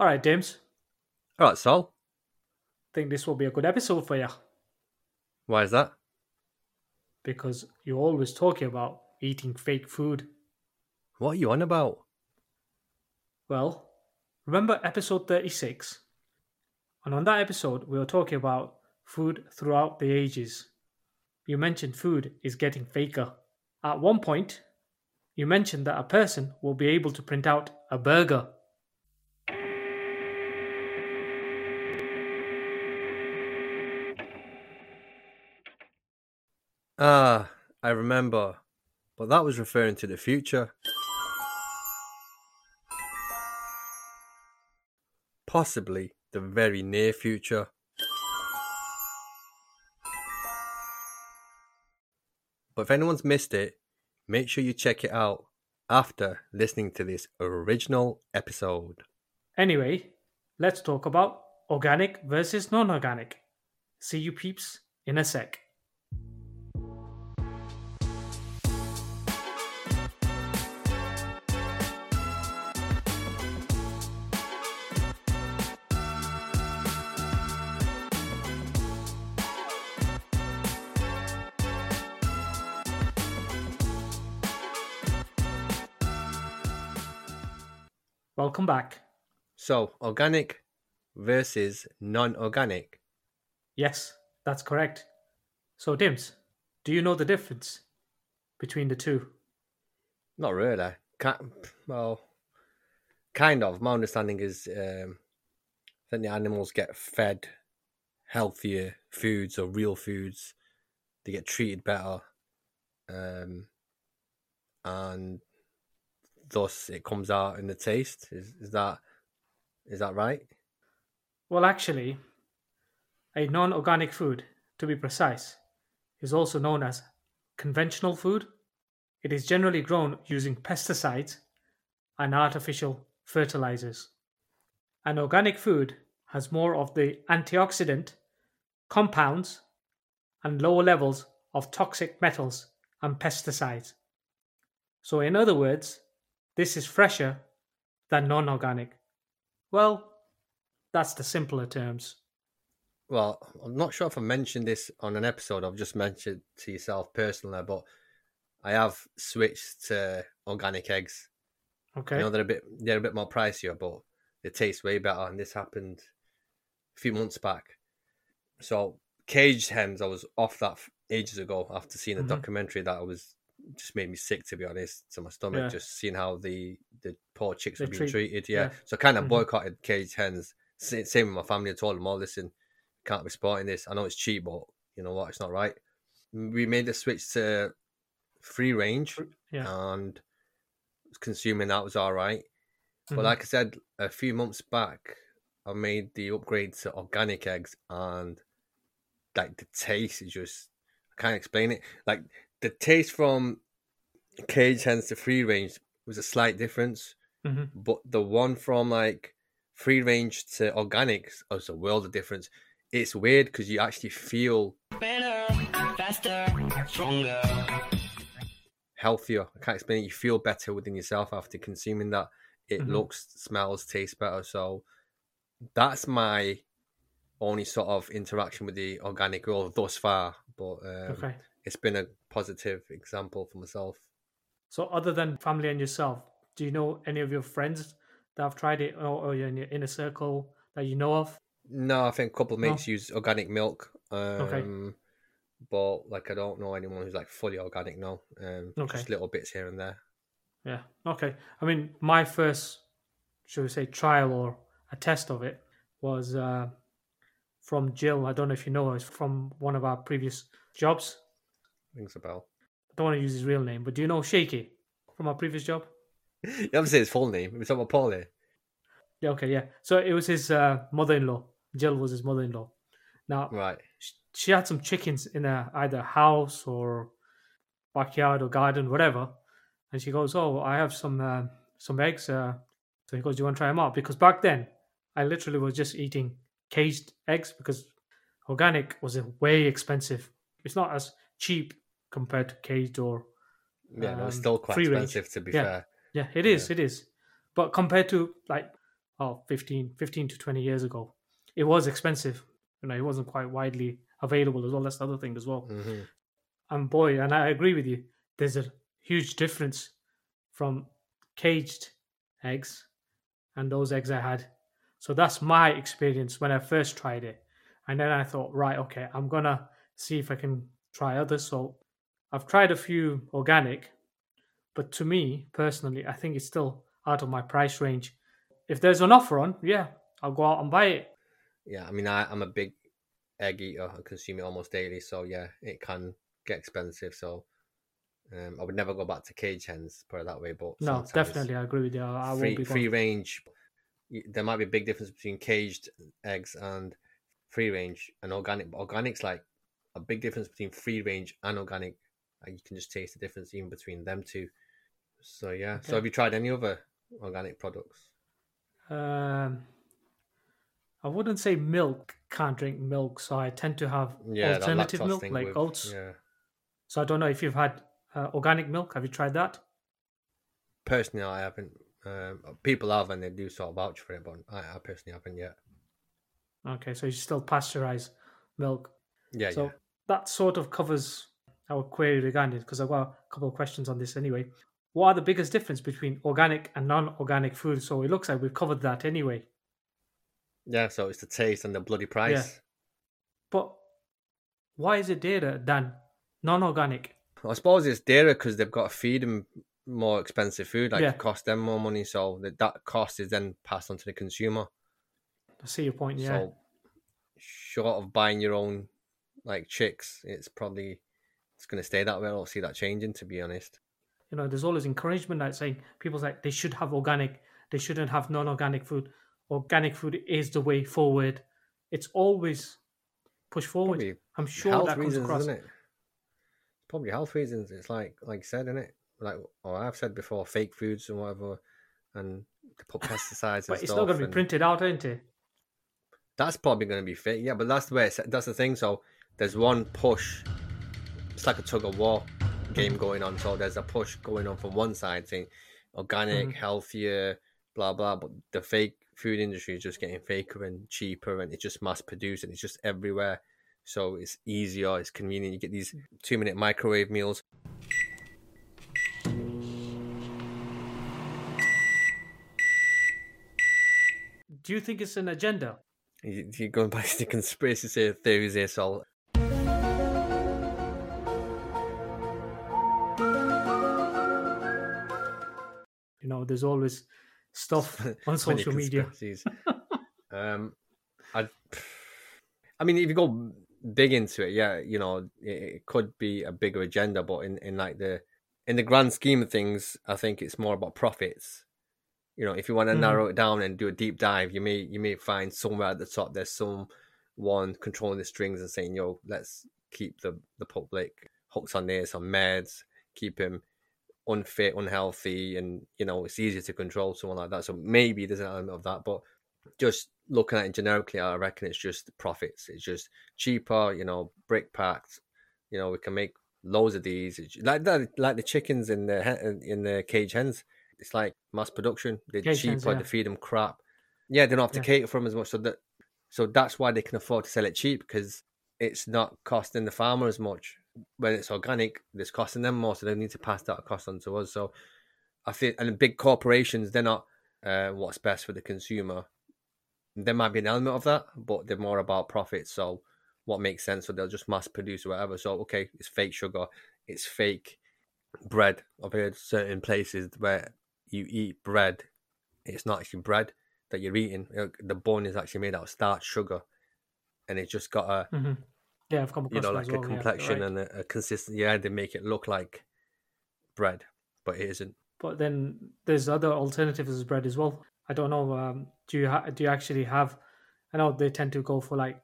All right, James. All right, Sol. I think this will be a good episode for you Why is that? because you're always talking about eating fake food. What are you on about? Well, remember episode 36? And on that episode, we were talking about food throughout the ages. You mentioned food is getting faker. At one point, you mentioned that a person will be able to print out a burger. Ah, I remember. But that was referring to the future. Possibly the very near future. But if anyone's missed it, make sure you check it out after listening to this original episode. Anyway, let's talk about organic versus non organic. See you peeps in a sec. Welcome back. So, organic versus non organic. Yes, that's correct. So, Dimz, do you know the difference between the two? Not really. Ki- well, kind of. My understanding is um, I think the animals get fed healthier foods or real foods. They get treated better, um, and thus it comes out in the taste. Is is that is that right? Well, actually, a non organic food, to be precise, is also known as conventional food. It is generally grown using pesticides and artificial fertilizers. An organic food has more of the antioxidant compounds and lower levels of toxic metals and pesticides. So, in other words, this is fresher than non organic. Well, that's the simpler terms. Well, I'm not sure if I mentioned this on an episode. I've just mentioned to yourself personally, but I have switched to organic eggs. Okay. I know they're a bit they're a bit more pricier, but they taste way better. And this happened a few months back. So caged hens, I was off that ages ago after seeing the Mhm. documentary that I was just made me sick to be honest to my stomach. Yeah. Just seeing how the the poor chicks were being treat- treated. Yeah. yeah. So I kind of Mhm. boycotted cage hens. Same with my family. I told them, "Oh, listen, can't be sporting this. I know it's cheap, but you know what? It's not right." We made the switch to free range Yeah. and consuming that was all right. But like I said a few months back, I made the upgrade to organic eggs, and like the taste is just I can't explain it. Like the taste from cage hens to free range was a slight difference, Mhm. but the one from like free range to organics was a world of difference. It's weird because you actually feel Better, faster, stronger. healthier. I can't explain it. You feel better within yourself after consuming that. It Mhm. looks, smells, tastes better. So that's my only sort of interaction with the organic world thus far. But um, Okay. It's been a positive example for myself. So, other than family and yourself, do you know any of your friends that have tried it, or, or in your inner circle that you know of? No, I think a couple of No. mates use organic milk. Um, But like, I don't know anyone who's like fully organic now. Um, Okay. Just little bits here and there. Yeah. Okay. I mean, my first, should we say, trial or a test of it was uh, from Jill. I don't know if you know her. It's from one of our previous jobs. Rings a bell. I don't want to use his real name, but do you know Shaky from our previous job? You haven't said his full name. We're talking about Paulie. Yeah, okay, yeah. So it was his uh, mother-in-law. Jill was his mother-in-law. Now Right. sh- she had some chickens in a either house or backyard or garden, whatever. And she goes, "Oh, I have some uh, some eggs." Uh, so he goes, "Do you want to try them out?" Because back then, I literally was just eating caged eggs because organic was way expensive. It's not as cheap compared to caged or Yeah, no, it's um, still quite free range. to be Yeah. fair. yeah, it is. It is. But compared to like, oh, 15, 15 to 20 years ago, it was expensive. You know, it wasn't quite widely available as well. That's the other thing as well. hmm And boy, and I agree with you, there's a huge difference from caged eggs and those eggs I had. So that's my experience when I first tried it. And then I thought, right, okay, I'm going to see if I can try others. So I've tried a few organic, but to me personally, I think it's still out of my price range. If there's an offer on, yeah, I'll go out and buy it. Yeah, I mean, I, I'm a big egg eater. I consume it almost daily, so yeah, it can get expensive. So um, I would never go back to cage hens, put it that way. But No, definitely, I agree with you. I, free free range. There might be a big difference between caged eggs and free range and organic. But organic's like a big difference between free range and organic. You can just taste the difference even between them two. So yeah. So have you tried any other organic products? Um, I wouldn't say milk. Can't drink milk, so I tend to have Yeah, alternative milk like with- oats. Yeah. So I don't know if you've had uh, organic milk. Have you tried that? Personally, I haven't. Um, people have, and they do sort of vouch for it, but I, I personally haven't yet. Okay, so you still pasteurize milk. Yeah, so yeah. that sort of covers our query regarding it because I've got a couple of questions on this anyway. What are the biggest difference between organic and non-organic food? So it looks like we've covered that anyway. Yeah, so it's the taste and the bloody price. Yeah. But why is it dearer than non-organic? I suppose it's dearer because they've got to feed them more expensive food, like Yeah. it costs them more money. So that, that cost is then passed on to the consumer. I see your point. Yeah. So short of buying your own like chicks, it's probably it's going to stay that way. I don't see that changing, to be honest. you know, there's always encouragement that saying people like they should have organic, they shouldn't have non-organic food. Organic food is the way forward. It's always push forward. Probably I'm sure that comes reasons, across. isn't it? Probably health reasons. It's like like said, isn't it? Like or I've said before, fake foods and whatever, and they put pesticides and But it's not going to be printed out, ain't it? That's probably going to be fake. Yeah, but that's the way. It's, that's the thing. So there's one push. It's like a tug of war game going on. So there's a push going on from one side saying organic, Mhm. healthier, blah blah. But the fake food industry is just getting faker and cheaper, and it's just mass produced and it's just everywhere. So it's easier, it's convenient. You get these two minute microwave meals. Do you think it's an agenda? You- You're going back to conspiracy theories here, so know, there's always stuff on social media. um, I, I mean, if you go big into it, yeah, you know, it, it could be a bigger agenda, but in, in like the in the grand scheme of things, I think it's more about profits. You know, if you want to Mhm. narrow it down and do a deep dive, you may you may find somewhere at the top there's someone controlling the strings and saying, "Yo, let's keep the the public hooks on this on meds, keep him unfit, unhealthy, and you know it's easier to control someone like that. So maybe there's an element of that, but just looking at it generically, I reckon it's just profits. It's just cheaper, you know, brick packed. You know, we can make loads of these, It's like that, like the chickens in the in the cage hens. It's like mass production. They're Cage cheaper. hens, yeah. They feed them crap. Yeah, they don't have to Yeah. cater for them as much. So that so that's why they can afford to sell it cheap because it's not costing the farmer as much. When it's organic, it's costing them more, so they need to pass that cost on to us. So I think, and big corporations, they're not uh, what's best for the consumer. There might be an element of that, but they're more about profit. So what makes sense? So they'll just mass produce whatever. So okay, it's fake sugar, it's fake bread. I've heard certain places where you eat bread, it's not actually bread that you're eating. The bun is actually made out of starch, sugar, and it's just got a hmm Yeah, I've come across you know like a well, yeah, complexion right. and a, a consistent. Yeah, they make it look like bread, but it isn't. But then there's other alternatives as bread as well. I don't know. Um, do you ha- do you actually have? I know they tend to go for like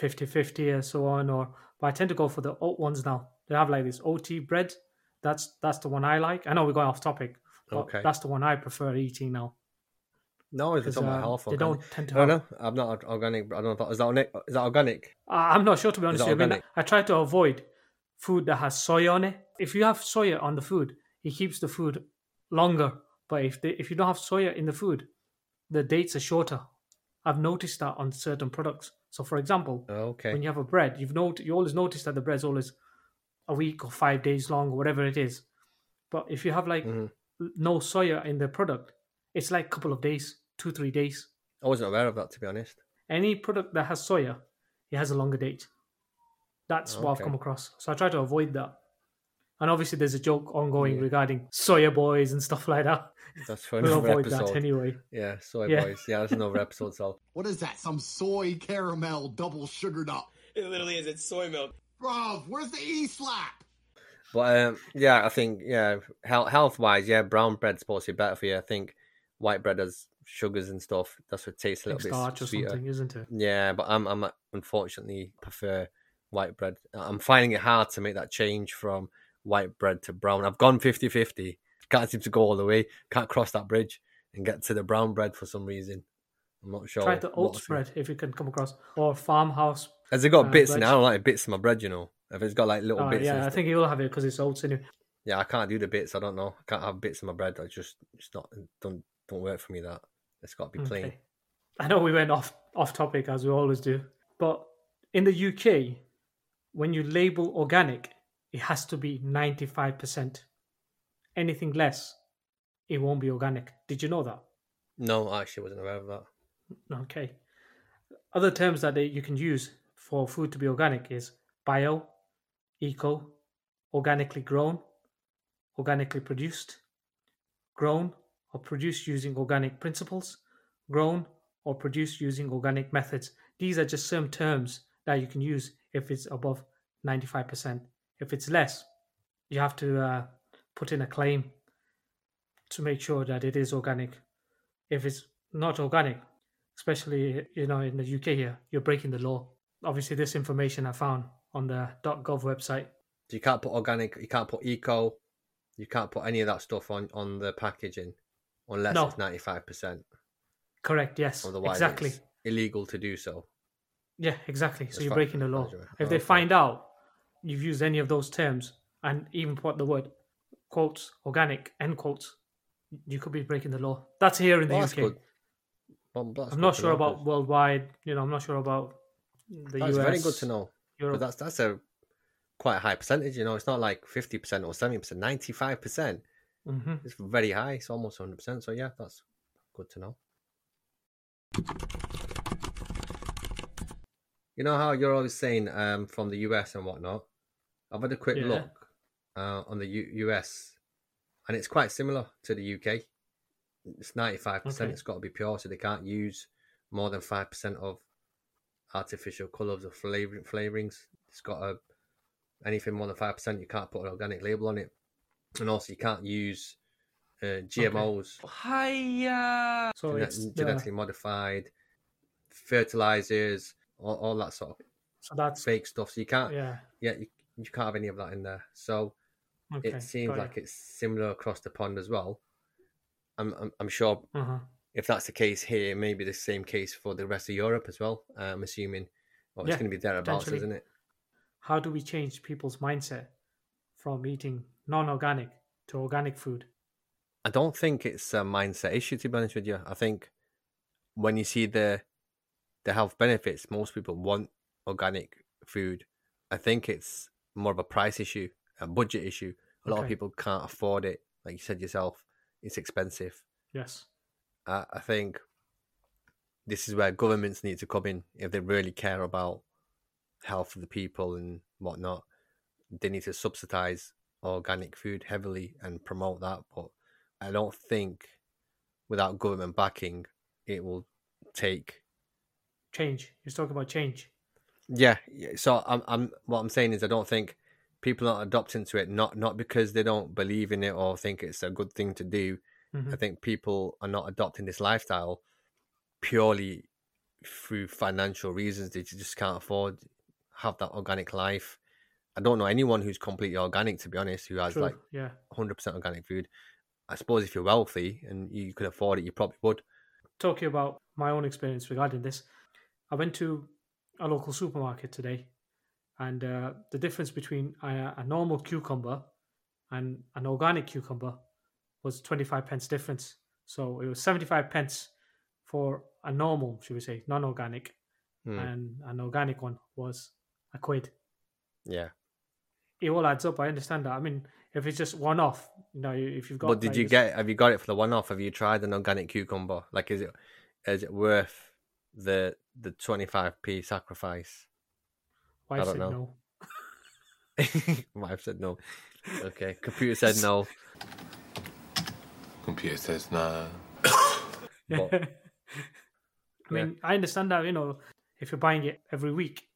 50-50 or so on, or but I tend to go for the oat ones now. They have like this OT bread. That's that's the one I like. I know we're going off topic. But Okay. That's the one I prefer eating now. No, it's talking about um, health. they don't tend to I don't have. know. I'm not organic. I don't know. Is that organic? Is that organic? I'm not sure to be honest. I, mean. I try to avoid food that has soya on it. If you have soya on the food, it keeps the food longer. But if they, if you don't have soya in the food, the dates are shorter. I've noticed that on certain products. So, for example, Okay. when you have a bread, you've not, you always notice that the bread's always a week or five days long or whatever it is. But if you have like Mhm. no soya in the product, it's like a couple of days, two three days. I wasn't aware of that to be honest. Any product that has soya, it has a longer date. That's what I've come across. So I try to avoid that. And obviously, there's a joke ongoing Yeah. regarding soya boys and stuff like that. That's for We'll avoid episode. that anyway. Yeah, soy Yeah. boys. Yeah, that's another episode. So What is that? Some soy caramel double sugared up. It literally is. It's soy milk. Bro, where's the E slap? But um, yeah, I think yeah, health health wise, yeah, brown bread's supposed to be better for you. I think white bread has sugars and stuff. That's what tastes a Like little bit starch or something, isn't it? Yeah, but I'm I'm unfortunately prefer white bread. I'm finding it hard to make that change from white bread to brown. I've gone 50-50. Can't seem to go all the way. Can't cross that bridge and get to the brown bread for some reason. I'm not sure. Try the to- bread if you can come across, or farmhouse. Has it got uh, bits in it? I don't like bits in my bread, you know. If it's got like little Uh, bits. yeah, I think you will have it because it's oats in it. Yeah, I can't do the bits. I don't know. I can't have bits in my bread. I just it's not don't don't work for me. That it's got to be plain. Okay. I know we went off off topic as we always do, but in the UK, when you label organic, it has to be ninety five percent. Anything less, it won't be organic. Did you know that? No, I actually wasn't aware of that. Okay. Other terms that you can use for food to be organic is bio, eco, organically grown, organically produced, grown or produced using organic principles, grown or produced using organic methods. These are just some terms that you can use if it's above 95%. If it's less, you have to uh, put in a claim to make sure that it is organic. If it's not organic, especially you know in the UK here, you're breaking the law. Obviously, this information I found on the .gov website. You can't put organic. You can't put eco. You can't put any of that stuff on on the packaging unless No. it's ninety five percent. Correct? Yes, Otherwise, exactly. it's illegal to do so. Yeah, exactly. So That's you're breaking the law. If they Okay. find out you've used any of those terms and even put the word quotes organic end quotes, you could be breaking the law. That's here in the Well, that's UK. good. Well, I'm not sure about 'cause worldwide. You know, I'm not sure about the US. That's US. very good to know. But that's that's a quite a high percentage. You know, it's not like fifty percent or seventy percent. Ninety five percent. Hmm It's very high. It's almost hundred percent. So yeah, that's good to know. You know how you're always saying um, from the US and whatnot. I've had a quick Yeah. look uh, on the U- US, and it's quite similar to the UK. It's ninety five percent. Okay. It's got to be pure, so they can't use more than five percent of artificial colours or flavor flavorings. It's got a anything more than five percent. You can't put an organic label on it, and also you can't use uh, GMOs, Hiya! So gene- it's the, genetically modified fertilizers, all, all that sort of so that's fake stuff. So you can't, yeah, yeah. you, you can't have any of that in there. So Okay. it seems got like it's similar across the pond as well. I'm, I'm, I'm sure. Uh-huh. if that's the case here, maybe the same case for the rest of Europe as well. I'm assuming, well, it's Yeah, going to be thereabouts, potentially. isn't it? How do we change people's mindset from eating non-organic to organic food? I don't think it's a mindset issue to be honest with you. I think when you see the the health benefits, most people want organic food. I think it's more of a price issue, a budget issue. A lot of people can't afford it. Like you said yourself, it's expensive. Yes. I, I think this is where governments need to come in if they really care about health of the people and whatnot. They need to subsidize organic food heavily and promote that. But I don't think without government backing, it will take. Change. You're talking about change. Yeah. So I'm, I'm. What I'm saying is, I don't think people are adopting to it not not because they don't believe in it or think it's a good thing to do. Mhm. I think people are not adopting this lifestyle purely through financial reasons. They just can't afford have that organic life. I don't know anyone who's completely organic, to be honest, who has True. like yeah. 100% organic food. I suppose if you're wealthy and you could afford it, you probably would. talking about my own experience regarding this, I went to a local supermarket today, and uh, the difference between a, a normal cucumber and an organic cucumber was 25 pence difference. So it was 75 pence for a normal, should we say, non organic, Hmm. and an organic one was a quid. Yeah. It all adds up. I understand that. I mean, if it's just one off, you know, if you've got. But did like, you get? Have you got it for the one off? Have you tried an organic cucumber? Like, is it is it worth the the twenty five p sacrifice? Wife I don't said know. no. My wife said no. Okay, computer said no. Computer says no. But- I mean, I understand that, you know, if you're buying it every week,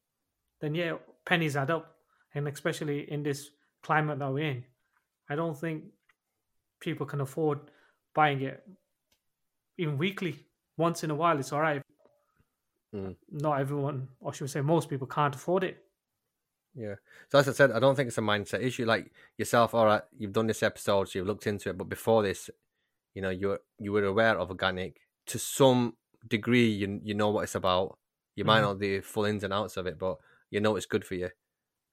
then yeah, pennies add up. And especially in this climate that we're in, I don't think people can afford buying it even weekly. Once in a while, it's all right. Mm. Not everyone, or should we say, most people can't afford it. Yeah. So as I said, I don't think it's a mindset issue. Like yourself, all right, you've done this episode, so you've looked into it, but before this, you know, you you were aware of organic to some degree. You you know what it's about. You might Mhm. not the full ins and outs of it, but you know it's good for you.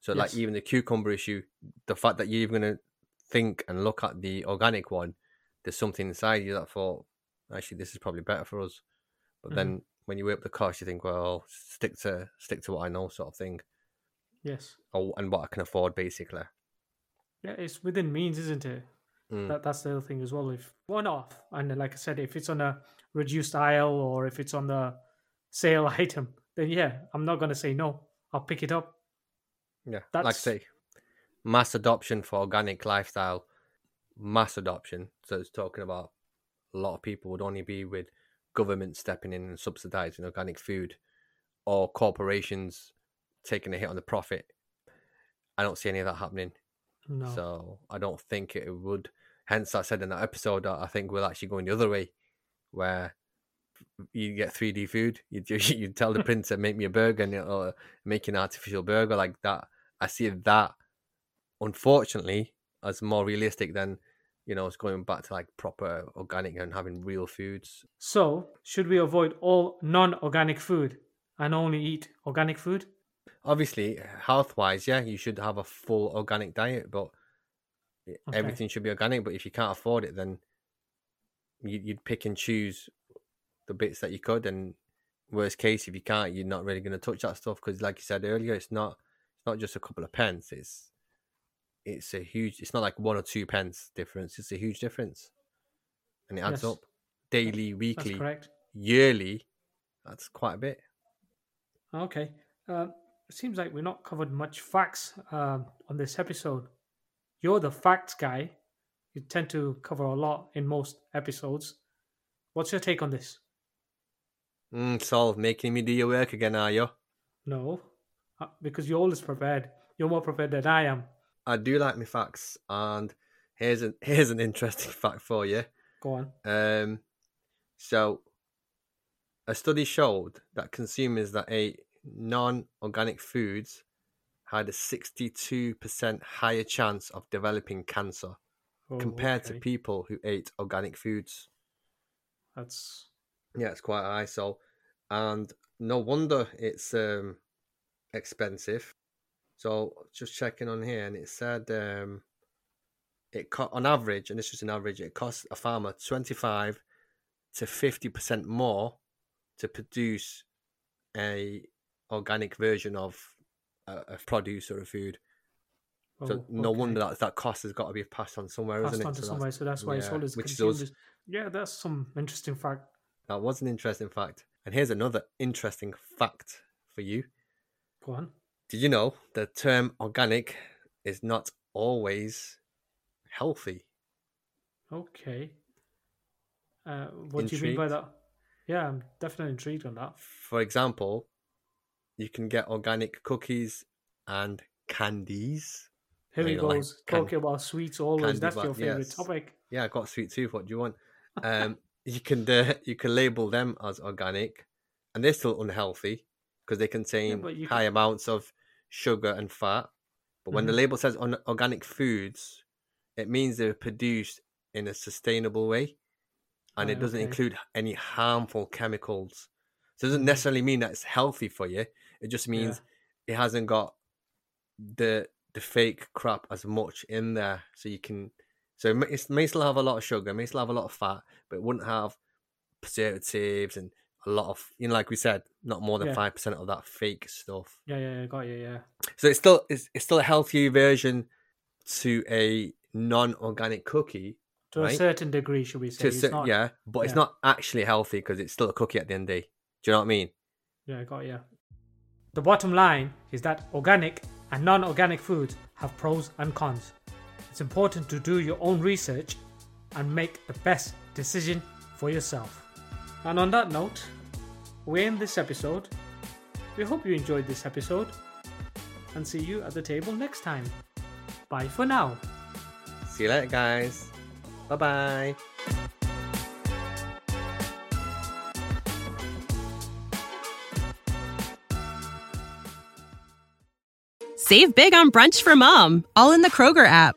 So like even the cucumber issue, the fact that you're even gonna think and look at the organic one, there's something inside you that thought, actually, this is probably better for us. But Mhm. then when you weigh up the cost, you think, well, stick to stick to what I know, sort of thing, Yes. or and what I can afford, basically. Yeah, it's within means, isn't it? Mm. That that's the other thing as well. If one off, and like I said, if it's on a reduced aisle or if it's on the sale item, then yeah, I'm not gonna say no. I'll pick it up. Yeah, like I That's- say, mass adoption for organic lifestyle, mass adoption. So it's talking about a lot of people would only be with government stepping in and subsidizing organic food, or corporations taking a hit on the profit. I don't see any of that happening. No. So I don't think it would. Hence, I said in that episode that I think we're actually going the other way, where you get 3D food. You you tell the printer make me a burger and it'll make an artificial burger like that. I see that, unfortunately, as more realistic than you know, it's going back to like proper organic and having real foods. So, should we avoid all non-organic food and only eat organic food? Obviously, health wise, yeah, you should have a full organic diet, but Okay. everything should be organic. But if you can't afford it, then you, you'd pick and choose the bits that you could. And worst case, if you can't, you're not really going to touch that stuff because, like you said earlier, it's not it's not just a couple of pence. It's it's a huge. It's not like one or two pence difference. It's a huge difference, and it adds Yes. up daily, That's weekly, correct. yearly. That's quite a bit. Okay. Uh, it seems like we're not covered much facts um, on this episode. You're the facts guy. You tend to cover a lot in most episodes. What's your take on this? Mm, Sol, making me do your work again, are you? No, because you're always prepared. You're more prepared than I am. I do like my facts, and here's an here's an interesting fact for you. Go on. Um, so a study showed that consumers that ate non-organic foods had a 62% higher chance of developing cancer Oh, compared to people who ate organic foods. That's Yeah, it's quite high. So, and no wonder it's um expensive. So, just checking on here, and it said um it co- on average, and this is an average, it costs a farmer twenty five to fifty percent more to produce a organic version of a, a produce or a food. So oh, no okay. wonder that that cost has got to be passed on somewhere, passed isn't on it? to So somewhere. So that's why it's yeah, always which is consumed. Yeah, that's some interesting fact. That was an interesting fact. And here's another interesting fact for you. Go on. Did you know the term organic is not always healthy? Okay. Uh, what do you mean by that? Yeah, I'm definitely intrigued on that. For example, you can get organic cookies and candies. Here he like goes can- talking about sweets always. That's bar- your favorite yes. topic. Yeah, I got sweet tooth. What do you want? um, you can uh, you can label them as organic, and they're still unhealthy because they contain you high can- amounts of sugar and fat. But when the Mhm. label says on organic foods, it means they're produced in a sustainable way, and it doesn't okay. include any harmful chemicals. So it doesn't necessarily mean that it's healthy for you. It just means it hasn't got the the fake crap as much in there, so you can. So it may, it may still have a lot of sugar, may still have a lot of fat, but it wouldn't have preservatives and a lot of you know, like we said, not more than Yeah. five percent of that fake stuff. Yeah, yeah, yeah, got you. Yeah, So it's still it's, it's still a healthier version to a non-organic cookie. to a certain degree, should we say? Cer- not- yeah, but it's not actually healthy because it's still a cookie at the end of the day. Do you know what I mean? Yeah, got you. The bottom line is that organic and non organic foods have pros and cons. It's important to do your own research and make the best decision for yourself. And on that note, we end this episode. We hope you enjoyed this episode and see you at the table next time. Bye for now. See you later, guys. Bye bye. Save big on brunch for mom, all in the Kroger app.